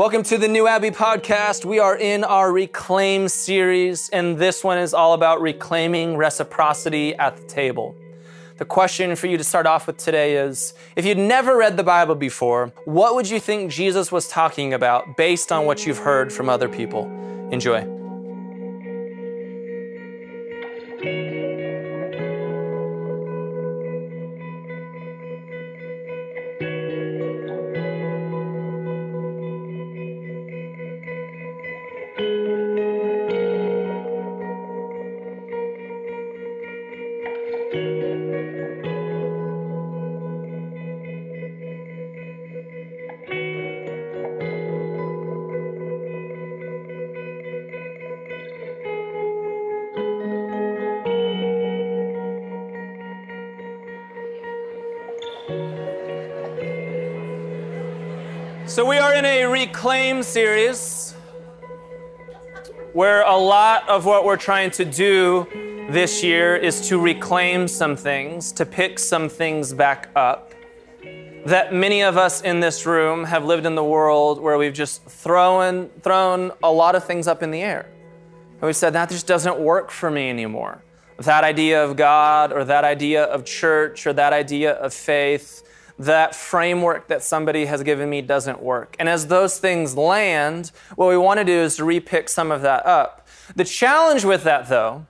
Welcome to the New Abbey podcast. We are in our Reclaim series, and this one is all about reclaiming reciprocity at the table. The question for you to start off with today is if you'd never read the Bible before, what would you think Jesus was talking about based on what you've heard from other people? Enjoy. Reclaim series where a lot of what we're trying to do this year is to reclaim some things, to pick some things back up. That many of us in this room have lived in the world where we've just thrown, thrown a lot of things up in the air. And we said, that just doesn't work for me anymore. That idea of God, or that idea of church, or that idea of faith that framework that somebody has given me doesn't work. And as those things land, what we want to do is to repick some of that up. The challenge with that, though,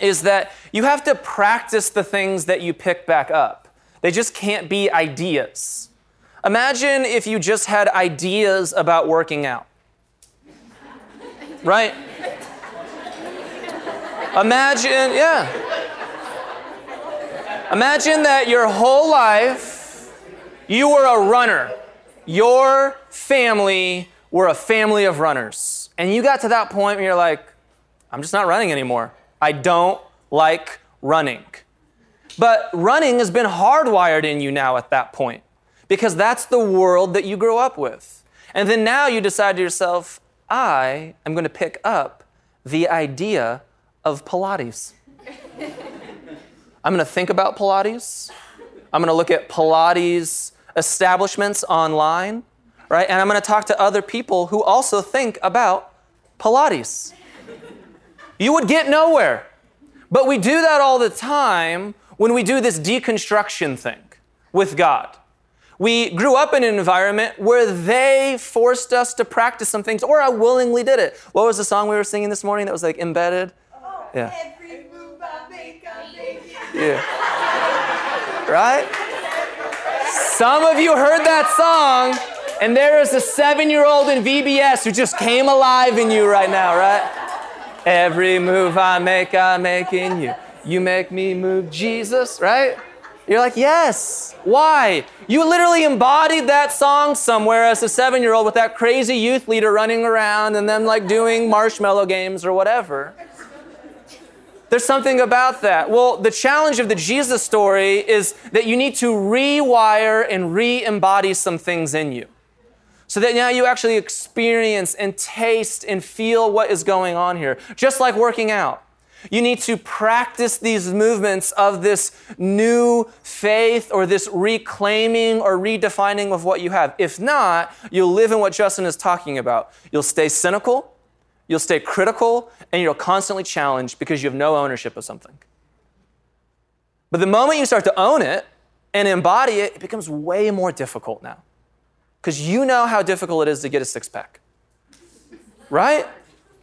is that you have to practice the things that you pick back up. They just can't be ideas. Imagine if you just had ideas about working out. Right? Imagine, yeah. Imagine that your whole life you were a runner. Your family were a family of runners. And you got to that point where you're like, I'm just not running anymore. I don't like running. But running has been hardwired in you now at that point because that's the world that you grew up with. And then now you decide to yourself, I am going to pick up the idea of Pilates. I'm going to think about Pilates. I'm going to look at Pilates establishments online, right? And I'm going to talk to other people who also think about Pilates. You would get nowhere. But we do that all the time when we do this deconstruction thing with God. We grew up in an environment where they forced us to practice some things, or I willingly did it. What was the song we were singing this morning that was like embedded? Oh, yeah. Every move I make, I make. Yeah. Right? Some of you heard that song, and there is a seven year old in VBS who just came alive in you right now, right? Every move I make, I make in you. You make me move, Jesus, right? You're like, yes. Why? You literally embodied that song somewhere as a seven year old with that crazy youth leader running around and them like doing marshmallow games or whatever. There's something about that. Well, the challenge of the Jesus story is that you need to rewire and re embody some things in you. So that now you actually experience and taste and feel what is going on here. Just like working out. You need to practice these movements of this new faith or this reclaiming or redefining of what you have. If not, you'll live in what Justin is talking about. You'll stay cynical, You'll stay critical and you'll constantly challenge because you have no ownership of something. But the moment you start to own it and embody it, it becomes way more difficult now. Because you know how difficult it is to get a six pack. Right?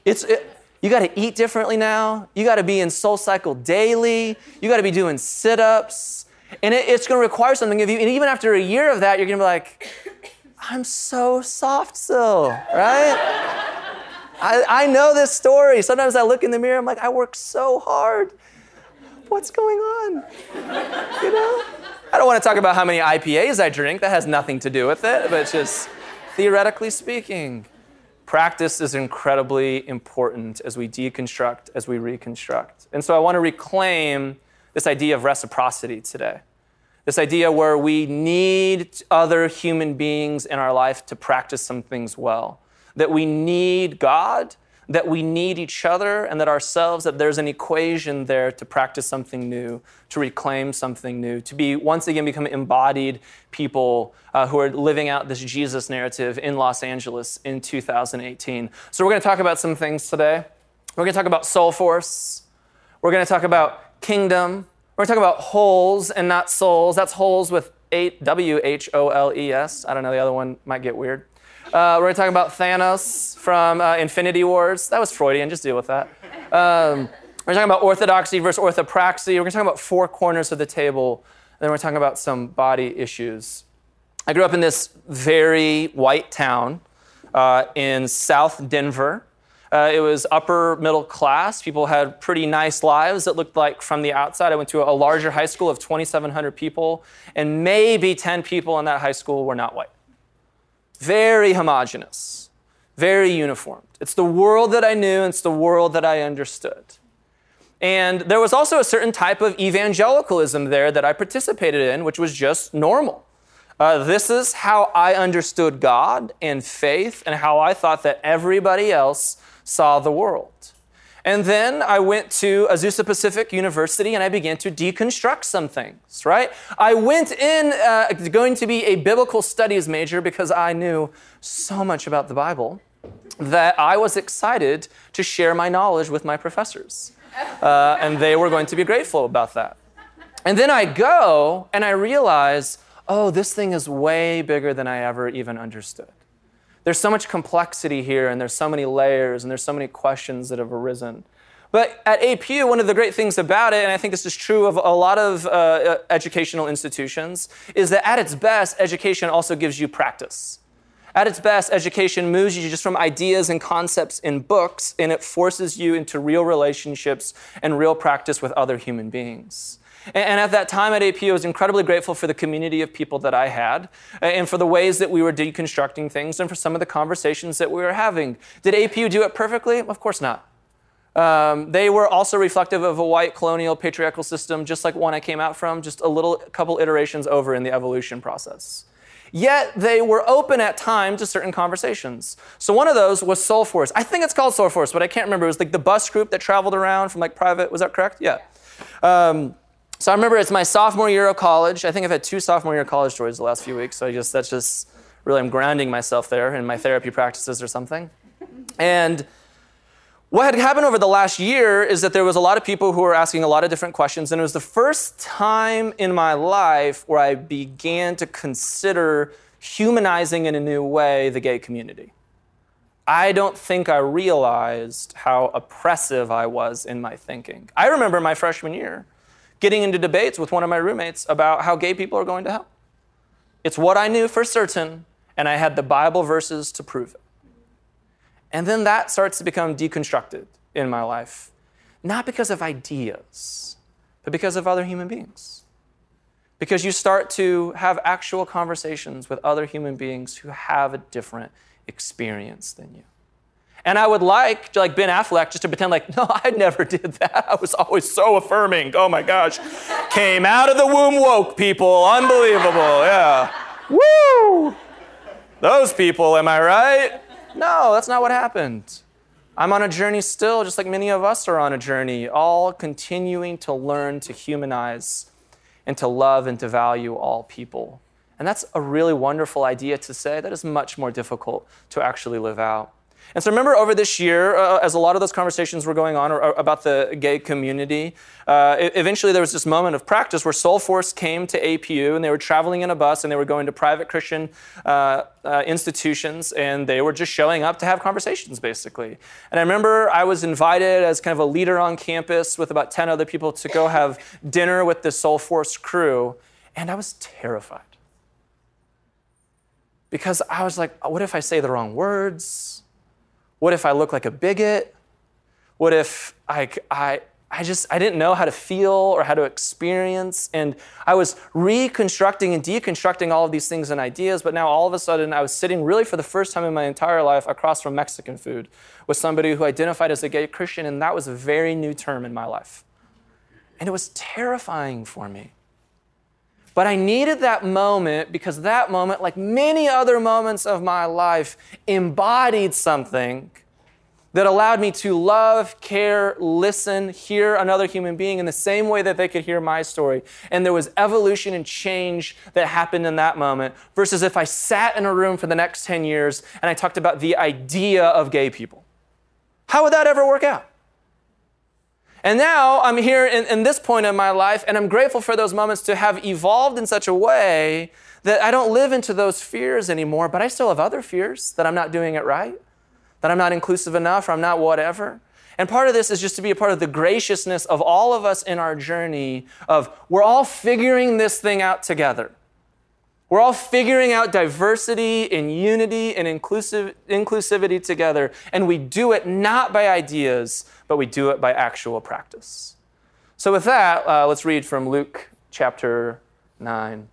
It's, it, you got to eat differently now. You got to be in SoulCycle daily. You got to be doing sit ups. And it, it's going to require something of you. And even after a year of that, you're going to be like, I'm so soft still, right? I, I know this story. Sometimes I look in the mirror, I'm like, I work so hard. What's going on? You know? I don't want to talk about how many IPAs I drink. That has nothing to do with it, but just theoretically speaking, practice is incredibly important as we deconstruct, as we reconstruct. And so I want to reclaim this idea of reciprocity today. This idea where we need other human beings in our life to practice some things well that we need God, that we need each other and that ourselves, that there's an equation there to practice something new, to reclaim something new, to be once again become embodied people uh, who are living out this Jesus narrative in Los Angeles in 2018. So we're going to talk about some things today. We're going to talk about soul force. We're going to talk about kingdom. We're going to talk about holes and not souls. That's holes with eight W H O L E S. I don't know, the other one might get weird. Uh, we're going to talk about Thanos from uh, Infinity Wars. That was Freudian, just deal with that. Um, we're talking about orthodoxy versus orthopraxy. We're going to talk about four corners of the table. And then we're talking about some body issues. I grew up in this very white town uh, in South Denver. Uh, it was upper middle class. People had pretty nice lives that looked like from the outside. I went to a larger high school of 2,700 people, and maybe 10 people in that high school were not white very homogenous, very uniformed. It's the world that I knew, and it's the world that I understood. And there was also a certain type of evangelicalism there that I participated in, which was just normal. Uh, this is how I understood God and faith, and how I thought that everybody else saw the world. And then I went to Azusa Pacific University and I began to deconstruct some things, right? I went in uh, going to be a biblical studies major because I knew so much about the Bible that I was excited to share my knowledge with my professors. Uh, and they were going to be grateful about that. And then I go and I realize, oh, this thing is way bigger than I ever even understood there's so much complexity here and there's so many layers and there's so many questions that have arisen. But at APU, one of the great things about it, and I think this is true of a lot of uh, educational institutions, is that at its best, education also gives you practice. At its best, education moves you just from ideas and concepts in books, and it forces you into real relationships and real practice with other human beings. And at that time at APU, I was incredibly grateful for the community of people that I had and for the ways that we were deconstructing things and for some of the conversations that we were having. Did APU do it perfectly? Of course not. Um, they were also reflective of a white colonial patriarchal system, just like one I came out from, just a little couple iterations over in the evolution process. Yet they were open at times to certain conversations. So one of those was Soul Force. I think it's called Soul Force, but I can't remember. It was like the bus group that traveled around from like private. Was that correct? Yeah. Um, so I remember it's my sophomore year of college. I think I've had two sophomore year college stories the last few weeks. So I just that's just really I'm grounding myself there in my therapy practices or something. And what had happened over the last year is that there was a lot of people who were asking a lot of different questions, and it was the first time in my life where I began to consider humanizing in a new way the gay community. I don't think I realized how oppressive I was in my thinking. I remember my freshman year getting into debates with one of my roommates about how gay people are going to hell. It's what I knew for certain, and I had the Bible verses to prove it. And then that starts to become deconstructed in my life, not because of ideas, but because of other human beings. Because you start to have actual conversations with other human beings who have a different experience than you. And I would like, like Ben Affleck, just to pretend like, no, I never did that. I was always so affirming. Oh my gosh. Came out of the womb woke, people. Unbelievable. Yeah. Woo! Those people, am I right? No, that's not what happened. I'm on a journey still, just like many of us are on a journey, all continuing to learn to humanize and to love and to value all people. And that's a really wonderful idea to say. That is much more difficult to actually live out. And so remember over this year, uh, as a lot of those conversations were going on or, or about the gay community, uh, eventually there was this moment of practice where Soul Force came to APU and they were traveling in a bus and they were going to private Christian uh, uh, institutions and they were just showing up to have conversations basically. And I remember I was invited as kind of a leader on campus with about 10 other people to go have dinner with the Soul Force crew and I was terrified. Because I was like, what if I say the wrong words? What if I look like a bigot? What if I, I, I just I didn't know how to feel or how to experience and I was reconstructing and deconstructing all of these things and ideas but now all of a sudden I was sitting really for the first time in my entire life across from Mexican food with somebody who identified as a gay Christian and that was a very new term in my life. And it was terrifying for me. But I needed that moment because that moment, like many other moments of my life, embodied something that allowed me to love, care, listen, hear another human being in the same way that they could hear my story. And there was evolution and change that happened in that moment, versus if I sat in a room for the next 10 years and I talked about the idea of gay people. How would that ever work out? And now I'm here in, in this point in my life, and I'm grateful for those moments to have evolved in such a way that I don't live into those fears anymore, but I still have other fears that I'm not doing it right, that I'm not inclusive enough, or I'm not whatever. And part of this is just to be a part of the graciousness of all of us in our journey of we're all figuring this thing out together. We're all figuring out diversity and unity and inclusive, inclusivity together. And we do it not by ideas, but we do it by actual practice. So, with that, uh, let's read from Luke chapter 9.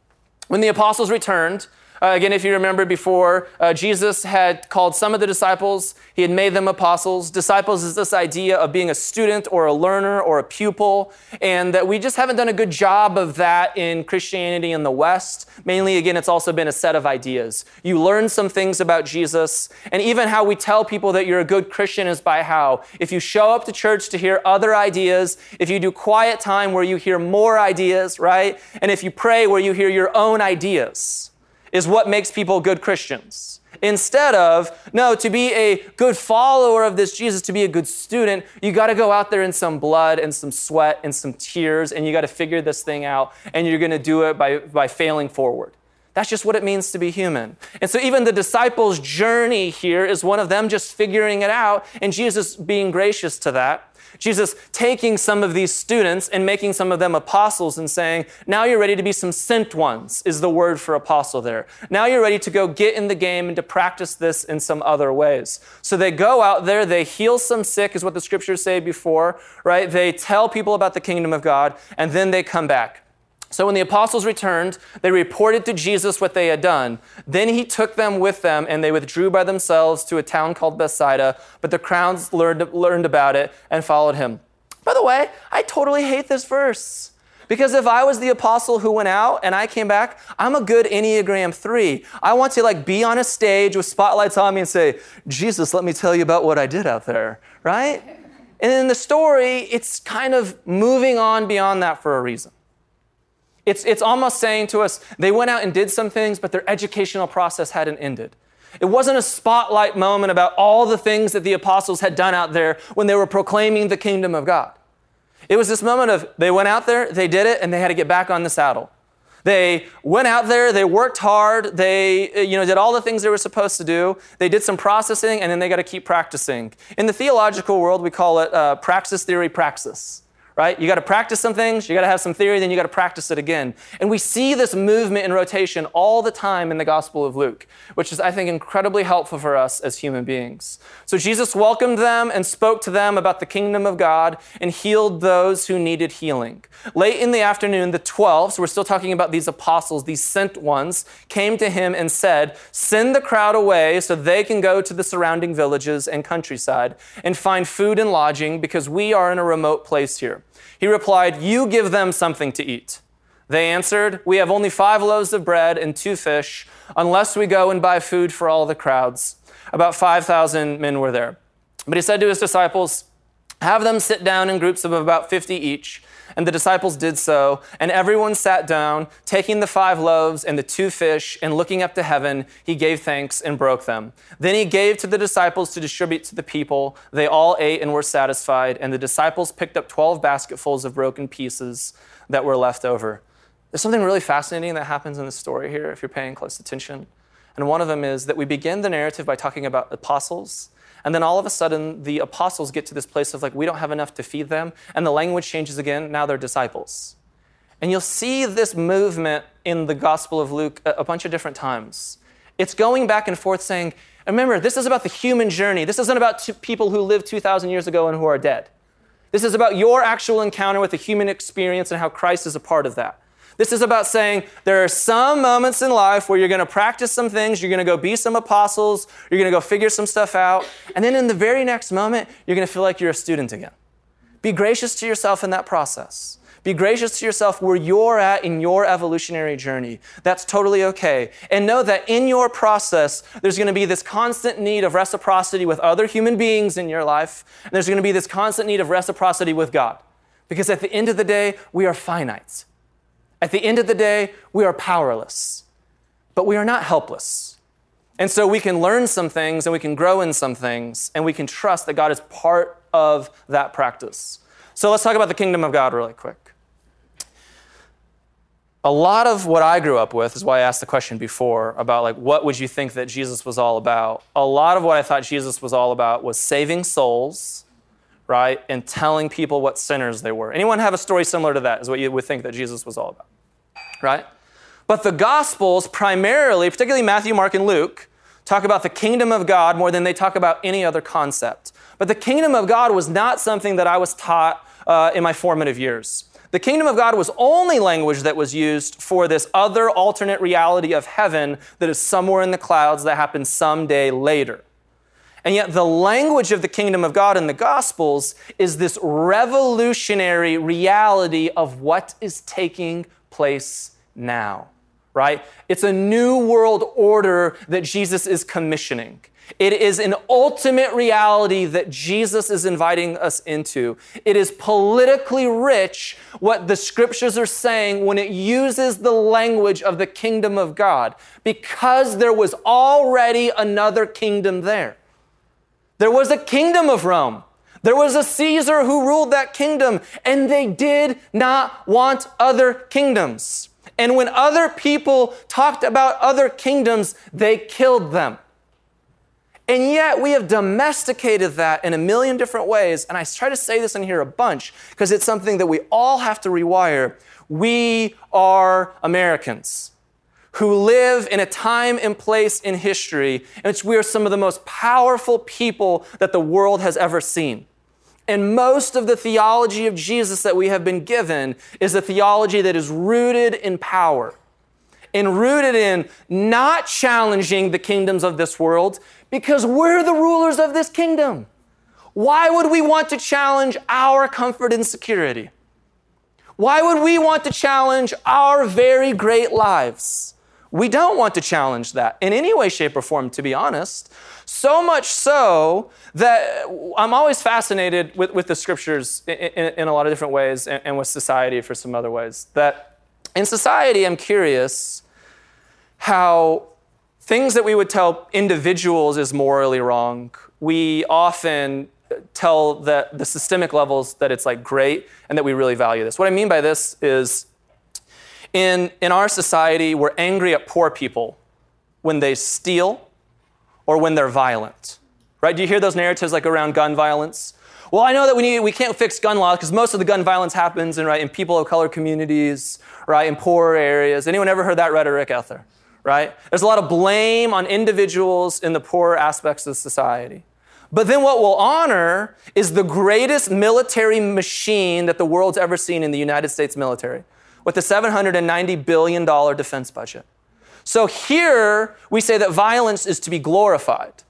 When the apostles returned, uh, again, if you remember before, uh, Jesus had called some of the disciples, he had made them apostles. Disciples is this idea of being a student or a learner or a pupil, and that we just haven't done a good job of that in Christianity in the West. Mainly, again, it's also been a set of ideas. You learn some things about Jesus, and even how we tell people that you're a good Christian is by how. If you show up to church to hear other ideas, if you do quiet time where you hear more ideas, right? And if you pray where you hear your own ideas is what makes people good Christians. Instead of, no, to be a good follower of this Jesus, to be a good student, you got to go out there in some blood and some sweat and some tears, and you got to figure this thing out, and you're going to do it by, by failing forward. That's just what it means to be human. And so, even the disciples' journey here is one of them just figuring it out, and Jesus being gracious to that. Jesus taking some of these students and making some of them apostles and saying, now you're ready to be some sent ones, is the word for apostle there. Now you're ready to go get in the game and to practice this in some other ways. So they go out there, they heal some sick, is what the scriptures say before, right? They tell people about the kingdom of God, and then they come back. So when the apostles returned, they reported to Jesus what they had done. Then he took them with them, and they withdrew by themselves to a town called Bethsaida. But the crowds learned, learned about it and followed him. By the way, I totally hate this verse. Because if I was the apostle who went out and I came back, I'm a good Enneagram 3. I want to like be on a stage with spotlights on me and say, "Jesus, let me tell you about what I did out there." Right? And in the story, it's kind of moving on beyond that for a reason. It's, it's almost saying to us, they went out and did some things, but their educational process hadn't ended. It wasn't a spotlight moment about all the things that the apostles had done out there when they were proclaiming the kingdom of God. It was this moment of they went out there, they did it, and they had to get back on the saddle. They went out there, they worked hard, they you know, did all the things they were supposed to do. They did some processing, and then they got to keep practicing. In the theological world, we call it uh, praxis theory praxis right? You got to practice some things, you got to have some theory, then you got to practice it again. And we see this movement and rotation all the time in the Gospel of Luke, which is, I think, incredibly helpful for us as human beings. So Jesus welcomed them and spoke to them about the kingdom of God and healed those who needed healing. Late in the afternoon, the 12, so we're still talking about these apostles, these sent ones, came to him and said, Send the crowd away so they can go to the surrounding villages and countryside and find food and lodging because we are in a remote place here. He replied, You give them something to eat. They answered, We have only five loaves of bread and two fish, unless we go and buy food for all the crowds. About 5,000 men were there. But he said to his disciples, Have them sit down in groups of about 50 each. And the disciples did so, and everyone sat down, taking the five loaves and the two fish, and looking up to heaven, he gave thanks and broke them. Then he gave to the disciples to distribute to the people. They all ate and were satisfied, and the disciples picked up 12 basketfuls of broken pieces that were left over. There's something really fascinating that happens in the story here if you're paying close attention. And one of them is that we begin the narrative by talking about apostles and then all of a sudden, the apostles get to this place of like, we don't have enough to feed them. And the language changes again. Now they're disciples. And you'll see this movement in the Gospel of Luke a bunch of different times. It's going back and forth saying, remember, this is about the human journey. This isn't about people who lived 2,000 years ago and who are dead. This is about your actual encounter with the human experience and how Christ is a part of that. This is about saying there are some moments in life where you're going to practice some things, you're going to go be some apostles, you're going to go figure some stuff out, and then in the very next moment, you're going to feel like you're a student again. Be gracious to yourself in that process. Be gracious to yourself where you're at in your evolutionary journey. That's totally okay. And know that in your process, there's going to be this constant need of reciprocity with other human beings in your life, and there's going to be this constant need of reciprocity with God. Because at the end of the day, we are finite. At the end of the day, we are powerless, but we are not helpless. And so we can learn some things and we can grow in some things, and we can trust that God is part of that practice. So let's talk about the kingdom of God really quick. A lot of what I grew up with is why I asked the question before about like what would you think that Jesus was all about? A lot of what I thought Jesus was all about was saving souls, right? And telling people what sinners they were. Anyone have a story similar to that is what you would think that Jesus was all about. Right? But the gospels primarily, particularly Matthew, Mark and Luke, talk about the kingdom of God more than they talk about any other concept. But the kingdom of God was not something that I was taught uh, in my formative years. The kingdom of God was only language that was used for this other alternate reality of heaven that is somewhere in the clouds that happens someday later. And yet, the language of the kingdom of God in the Gospels is this revolutionary reality of what is taking place now, right? It's a new world order that Jesus is commissioning. It is an ultimate reality that Jesus is inviting us into. It is politically rich what the scriptures are saying when it uses the language of the kingdom of God, because there was already another kingdom there. There was a kingdom of Rome. There was a Caesar who ruled that kingdom, and they did not want other kingdoms. And when other people talked about other kingdoms, they killed them. And yet we have domesticated that in a million different ways. And I try to say this in here a bunch because it's something that we all have to rewire. We are Americans who live in a time and place in history in which we are some of the most powerful people that the world has ever seen. And most of the theology of Jesus that we have been given is a theology that is rooted in power and rooted in not challenging the kingdoms of this world because we're the rulers of this kingdom. Why would we want to challenge our comfort and security? Why would we want to challenge our very great lives? We don't want to challenge that in any way, shape, or form, to be honest. So much so that I'm always fascinated with, with the scriptures in, in, in, a lot of different ways and, and with society for some other ways. That in society, I'm curious how things that we would tell individuals is morally wrong, we often tell that the systemic levels that it's like great and that we really value this. What I mean by this is in, in our society, we're angry at poor people when they steal or when they're violent. Right? Do you hear those narratives like around gun violence? Well, I know that we, need, we can't fix gun laws because most of the gun violence happens in, right, in people of color communities, right, in poorer areas. Anyone ever heard that rhetoric out there? Right? There's a lot of blame on individuals in the poorer aspects of society. But then what we'll honor is the greatest military machine that the world's ever seen in the United States military with a $790 billion defense budget. So here we say that violence is to be glorified.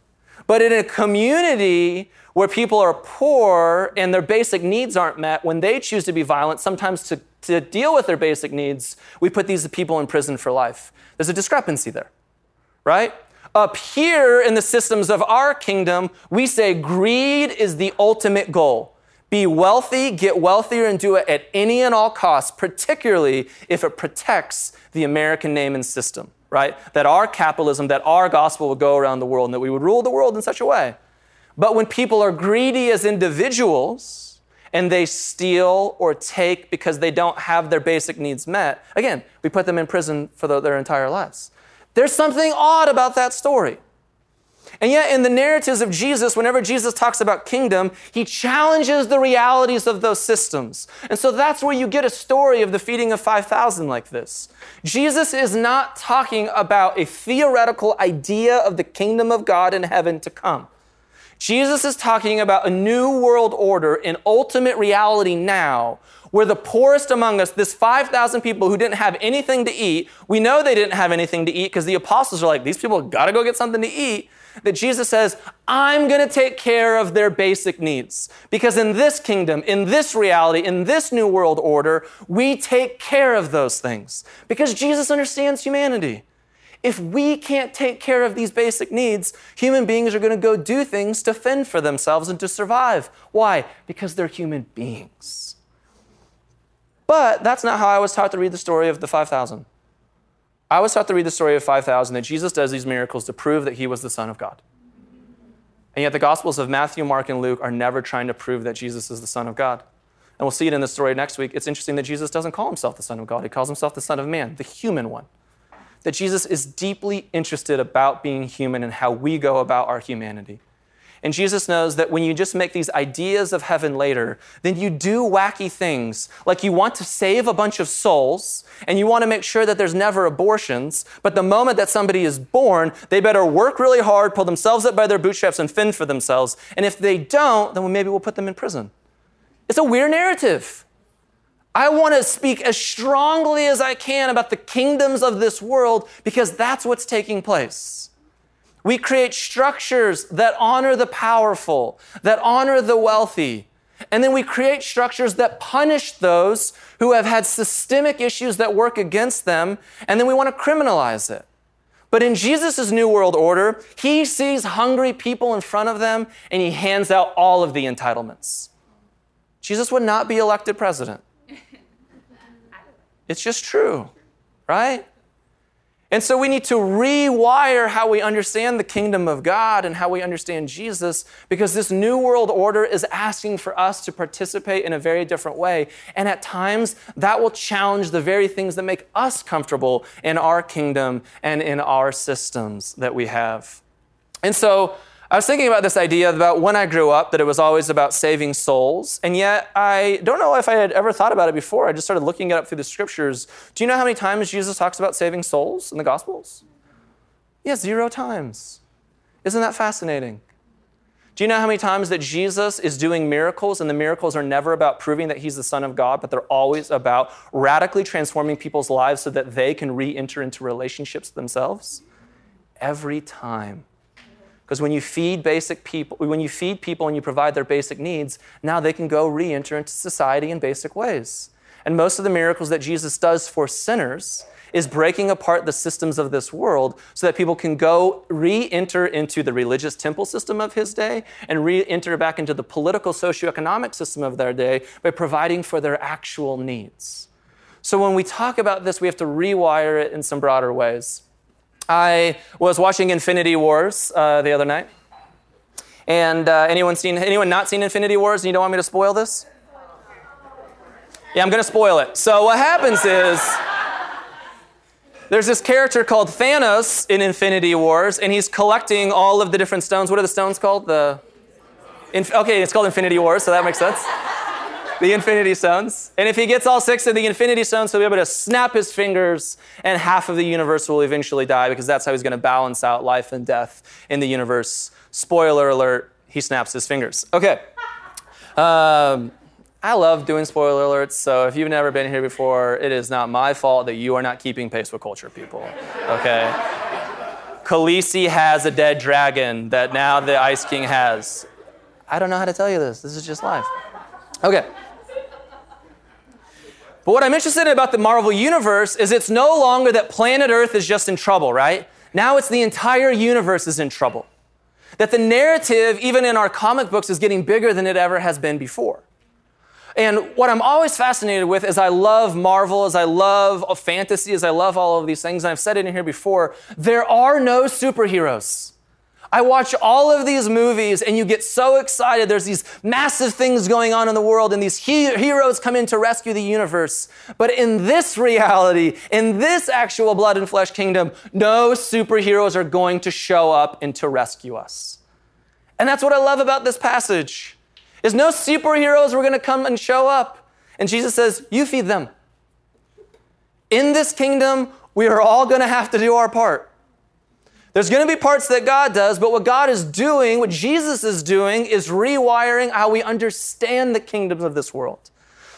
But in a community where people are poor and their basic needs aren't met, when they choose to be violent, sometimes to, to deal with their basic needs, we put these people in prison for life. There's a discrepancy there, right? Up here in the systems of our kingdom, we say greed is the ultimate goal. Be wealthy, get wealthier, and do it at any and all costs, particularly if it protects the American name and system, right? That our capitalism, that our gospel would go around the world, and that we would rule the world in such a way. But when people are greedy as individuals and they steal or take because they don't have their basic needs met, again, we put them in prison for the, their entire lives. There's something odd about that story. And yet, in the narratives of Jesus, whenever Jesus talks about kingdom, he challenges the realities of those systems. And so that's where you get a story of the feeding of 5,000 like this. Jesus is not talking about a theoretical idea of the kingdom of God in heaven to come. Jesus is talking about a new world order in ultimate reality now, where the poorest among us, this 5,000 people who didn't have anything to eat, we know they didn't have anything to eat because the apostles are like, these people got to go get something to eat. That Jesus says, I'm going to take care of their basic needs. Because in this kingdom, in this reality, in this new world order, we take care of those things. Because Jesus understands humanity. If we can't take care of these basic needs, human beings are going to go do things to fend for themselves and to survive. Why? Because they're human beings. But that's not how I was taught to read the story of the 5,000. I was taught to read the story of 5,000 that Jesus does these miracles to prove that he was the Son of God. And yet the Gospels of Matthew, Mark, and Luke are never trying to prove that Jesus is the Son of God. And we'll see it in the story next week. It's interesting that Jesus doesn't call himself the Son of God, he calls himself the Son of Man, the human one that Jesus is deeply interested about being human and how we go about our humanity. And Jesus knows that when you just make these ideas of heaven later, then you do wacky things. Like you want to save a bunch of souls and you want to make sure that there's never abortions. But the moment that somebody is born, they better work really hard, pull themselves up by their bootstraps, and fend for themselves. And if they don't, then maybe we'll put them in prison. It's a weird narrative. I want to speak as strongly as I can about the kingdoms of this world because that's what's taking place. We create structures that honor the powerful, that honor the wealthy. And then we create structures that punish those who have had systemic issues that work against them, and then we want to criminalize it. But in Jesus' New World Order, he sees hungry people in front of them and he hands out all of the entitlements. Jesus would not be elected president. It's just true, right? And so we need to rewire how we understand the kingdom of God and how we understand Jesus because this new world order is asking for us to participate in a very different way. And at times, that will challenge the very things that make us comfortable in our kingdom and in our systems that we have. And so, I was thinking about this idea about when I grew up that it was always about saving souls, and yet I don't know if I had ever thought about it before. I just started looking it up through the scriptures. Do you know how many times Jesus talks about saving souls in the Gospels? Yeah, zero times. Isn't that fascinating? Do you know how many times that Jesus is doing miracles and the miracles are never about proving that he's the Son of God, but they're always about radically transforming people's lives so that they can re enter into relationships themselves? Every time. Because when you feed basic people, when you feed people and you provide their basic needs, now they can go re-enter into society in basic ways. And most of the miracles that Jesus does for sinners is breaking apart the systems of this world so that people can go re-enter into the religious temple system of his day and re-enter back into the political socioeconomic system of their day by providing for their actual needs. So when we talk about this, we have to rewire it in some broader ways. I was watching Infinity Wars uh, the other night. And uh, anyone seen anyone not seen Infinity Wars and you don't want me to spoil this? Yeah, I'm going to spoil it. So what happens is there's this character called Thanos in Infinity Wars and he's collecting all of the different stones. What are the stones called? The Inf- Okay, it's called Infinity Wars, so that makes sense the Infinity Stones. And if he gets all six of the Infinity Stones, he'll be able to snap his fingers, and half of the universe will eventually die because that's how he's going to balance out life and death in the universe. Spoiler alert, he snaps his fingers. Okay. Um, I love doing spoiler alerts, so if you've never been here before, it is not my fault that you are not keeping pace with culture, people. Okay? Khaleesi has a dead dragon that now the Ice King has. I don't know how to tell you this. This is just life. Okay. But what I'm interested in about the Marvel Universe is it's no longer that planet Earth is just in trouble, right? Now it's the entire universe is in trouble. That the narrative, even in our comic books, is getting bigger than it ever has been before. And what I'm always fascinated with is I love Marvel, as I love fantasy, as I love all of these things, and I've said it in here before, there are no superheroes. I watch all of these movies and you get so excited. There's these massive things going on in the world and these he- heroes come in to rescue the universe. But in this reality, in this actual blood and flesh kingdom, no superheroes are going to show up and to rescue us. And that's what I love about this passage. Is no superheroes were going to come and show up. And Jesus says, "You feed them." In this kingdom, we are all going to have to do our part. There's going to be parts that God does, but what God is doing, what Jesus is doing, is rewiring how we understand the kingdoms of this world.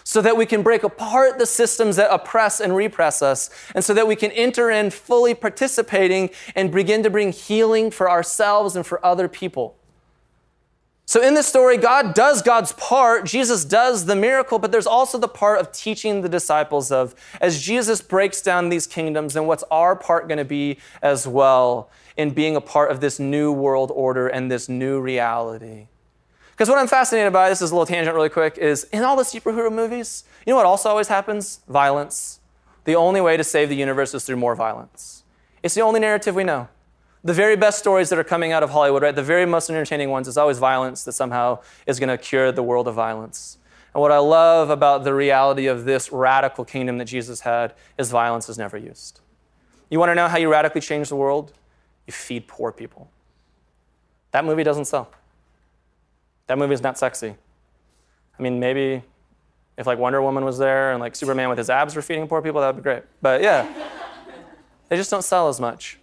so that we can break apart the systems that oppress and repress us, and so that we can enter in fully participating and begin to bring healing for ourselves and for other people. So, in this story, God does God's part. Jesus does the miracle, but there's also the part of teaching the disciples of, as Jesus breaks down these kingdoms, and what's our part going to be as well in being a part of this new world order and this new reality. Because what I'm fascinated by, this is a little tangent really quick, is in all the superhero movies, you know what also always happens? Violence. The only way to save the universe is through more violence. It's the only narrative we know. The very best stories that are coming out of Hollywood, right? The very most entertaining ones is always violence that somehow is going to cure the world of violence. And what I love about the reality of this radical kingdom that Jesus had is violence is never used. You want to know how you radically change the world? You feed poor people. That movie doesn't sell. That movie is not sexy. I mean, maybe if like Wonder Woman was there and like Superman with his abs were feeding poor people, that would be great. But yeah, they just don't sell as much.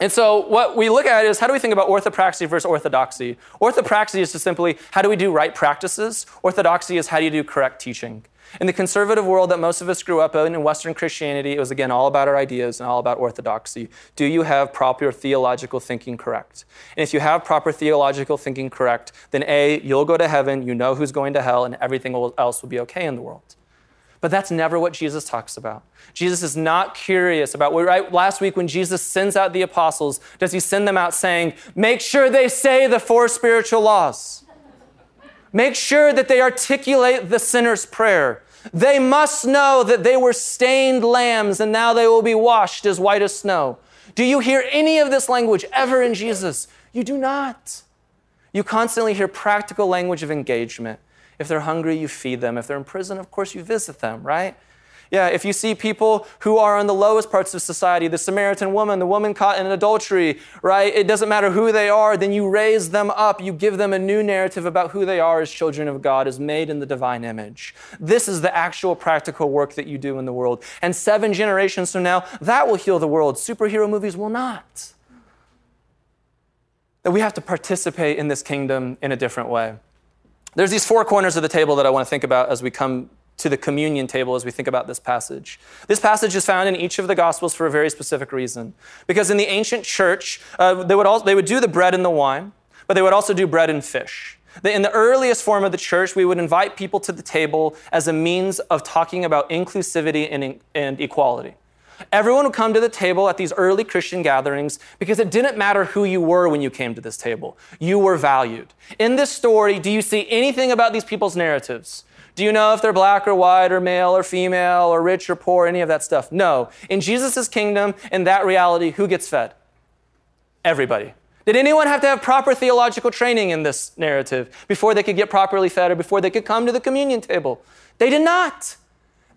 And so, what we look at is how do we think about orthopraxy versus orthodoxy? Orthopraxy is just simply how do we do right practices? Orthodoxy is how do you do correct teaching? In the conservative world that most of us grew up in, in Western Christianity, it was again all about our ideas and all about orthodoxy. Do you have proper theological thinking correct? And if you have proper theological thinking correct, then A, you'll go to heaven, you know who's going to hell, and everything else will be okay in the world. But that's never what Jesus talks about. Jesus is not curious about what, right? Last week, when Jesus sends out the apostles, does he send them out saying, make sure they say the four spiritual laws? Make sure that they articulate the sinner's prayer. They must know that they were stained lambs and now they will be washed as white as snow. Do you hear any of this language ever in Jesus? You do not. You constantly hear practical language of engagement. If they're hungry, you feed them. If they're in prison, of course, you visit them, right? Yeah, if you see people who are in the lowest parts of society, the Samaritan woman, the woman caught in adultery, right? It doesn't matter who they are, then you raise them up. You give them a new narrative about who they are as children of God, as made in the divine image. This is the actual practical work that you do in the world. And seven generations from now, that will heal the world. Superhero movies will not. That we have to participate in this kingdom in a different way. There's these four corners of the table that I want to think about as we come to the communion table as we think about this passage. This passage is found in each of the Gospels for a very specific reason. Because in the ancient church, uh, they, would they would do the bread and the wine, but they would also do bread and fish. In the earliest form of the church, we would invite people to the table as a means of talking about inclusivity and, and equality. Everyone would come to the table at these early Christian gatherings because it didn't matter who you were when you came to this table. You were valued. In this story, do you see anything about these people's narratives? Do you know if they're black or white or male or female or rich or poor, any of that stuff? No. In Jesus' kingdom, in that reality, who gets fed? Everybody. Did anyone have to have proper theological training in this narrative before they could get properly fed or before they could come to the communion table? They did not.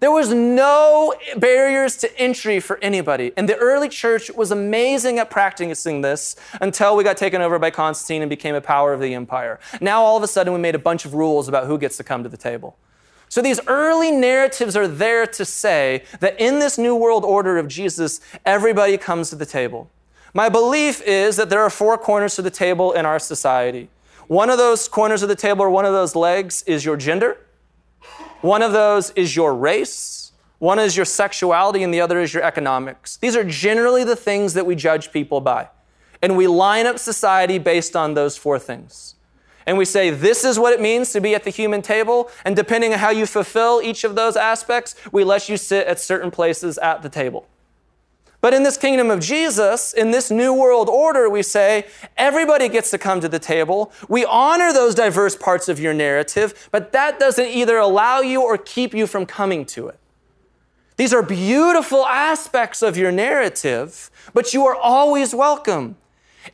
There was no barriers to entry for anybody. And the early church was amazing at practicing this until we got taken over by Constantine and became a power of the empire. Now, all of a sudden, we made a bunch of rules about who gets to come to the table. So these early narratives are there to say that in this new world order of Jesus, everybody comes to the table. My belief is that there are four corners to the table in our society. One of those corners of the table, or one of those legs, is your gender. One of those is your race, one is your sexuality, and the other is your economics. These are generally the things that we judge people by. And we line up society based on those four things. And we say, this is what it means to be at the human table. And depending on how you fulfill each of those aspects, we let you sit at certain places at the table. But in this kingdom of Jesus, in this new world order, we say everybody gets to come to the table. We honor those diverse parts of your narrative, but that doesn't either allow you or keep you from coming to it. These are beautiful aspects of your narrative, but you are always welcome.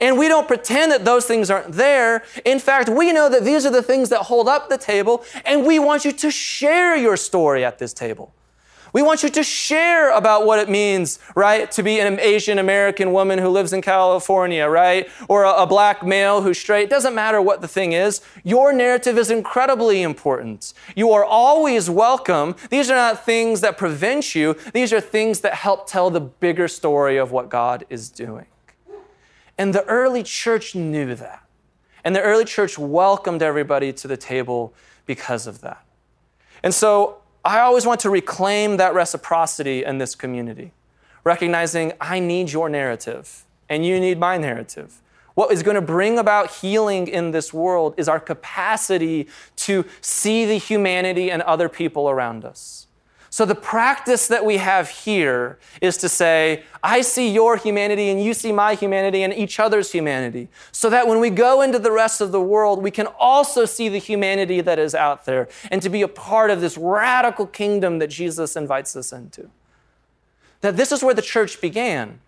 And we don't pretend that those things aren't there. In fact, we know that these are the things that hold up the table, and we want you to share your story at this table. We want you to share about what it means, right, to be an Asian American woman who lives in California, right, or a, a, black male who's straight. It doesn't matter what the thing is. Your narrative is incredibly important. You are always welcome. These are not things that prevent you, these are things that help tell the bigger story of what God is doing. And the early church knew that. And the early church welcomed everybody to the table because of that. And so I always want to reclaim that reciprocity in this community, recognizing I need your narrative and you need my narrative. What is going to bring about healing in this world is our capacity to see the humanity and other people around us. So, the practice that we have here is to say, I see your humanity and you see my humanity and each other's humanity. So that when we go into the rest of the world, we can also see the humanity that is out there and to be a part of this radical kingdom that Jesus invites us into. That this is where the church began.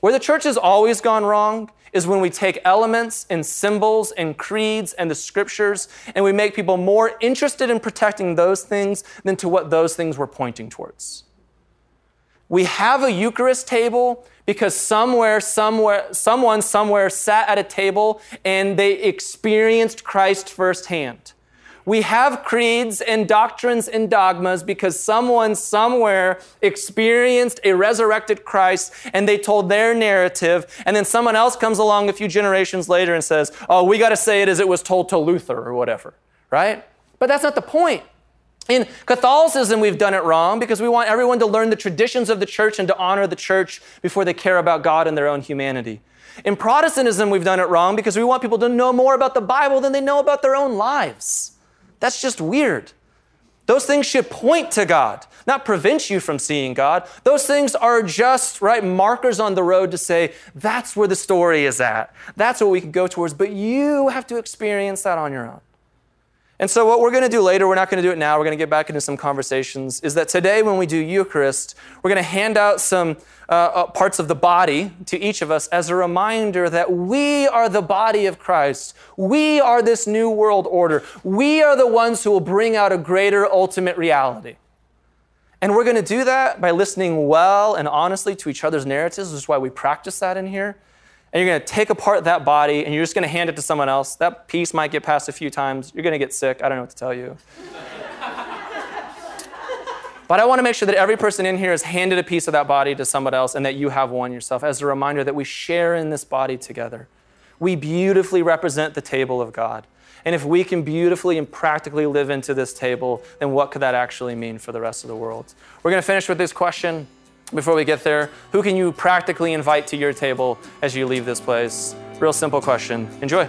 Where the church has always gone wrong is when we take elements and symbols and creeds and the scriptures and we make people more interested in protecting those things than to what those things were pointing towards. We have a Eucharist table because somewhere, somewhere, someone somewhere sat at a table and they experienced Christ firsthand. We have creeds and doctrines and dogmas because someone somewhere experienced a resurrected Christ and they told their narrative, and then someone else comes along a few generations later and says, Oh, we got to say it as it was told to Luther or whatever, right? But that's not the point. In Catholicism, we've done it wrong because we want everyone to learn the traditions of the church and to honor the church before they care about God and their own humanity. In Protestantism, we've done it wrong because we want people to know more about the Bible than they know about their own lives. That's just weird. Those things should point to God, not prevent you from seeing God. Those things are just, right, markers on the road to say, that's where the story is at. That's what we can go towards. But you have to experience that on your own. And so, what we're going to do later, we're not going to do it now, we're going to get back into some conversations, is that today when we do Eucharist, we're going to hand out some uh, uh, parts of the body to each of us as a reminder that we are the body of Christ. We are this new world order. We are the ones who will bring out a greater ultimate reality. And we're going to do that by listening well and honestly to each other's narratives. which is why we practice that in here and you're going to take apart that body and you're just going to hand it to someone else. That piece might get passed a few times. You're going to get sick. I don't know what to tell you. but I want to make sure that every person in here has handed a piece of that body to someone else and that you have one yourself as a reminder that we share in this body together. We beautifully represent the table of God. And if we can beautifully and practically live into this table, then what could that actually mean for the rest of the world? We're going to finish with this question before we get there, who can you practically invite to your table as you leave this place? Real simple question. Enjoy.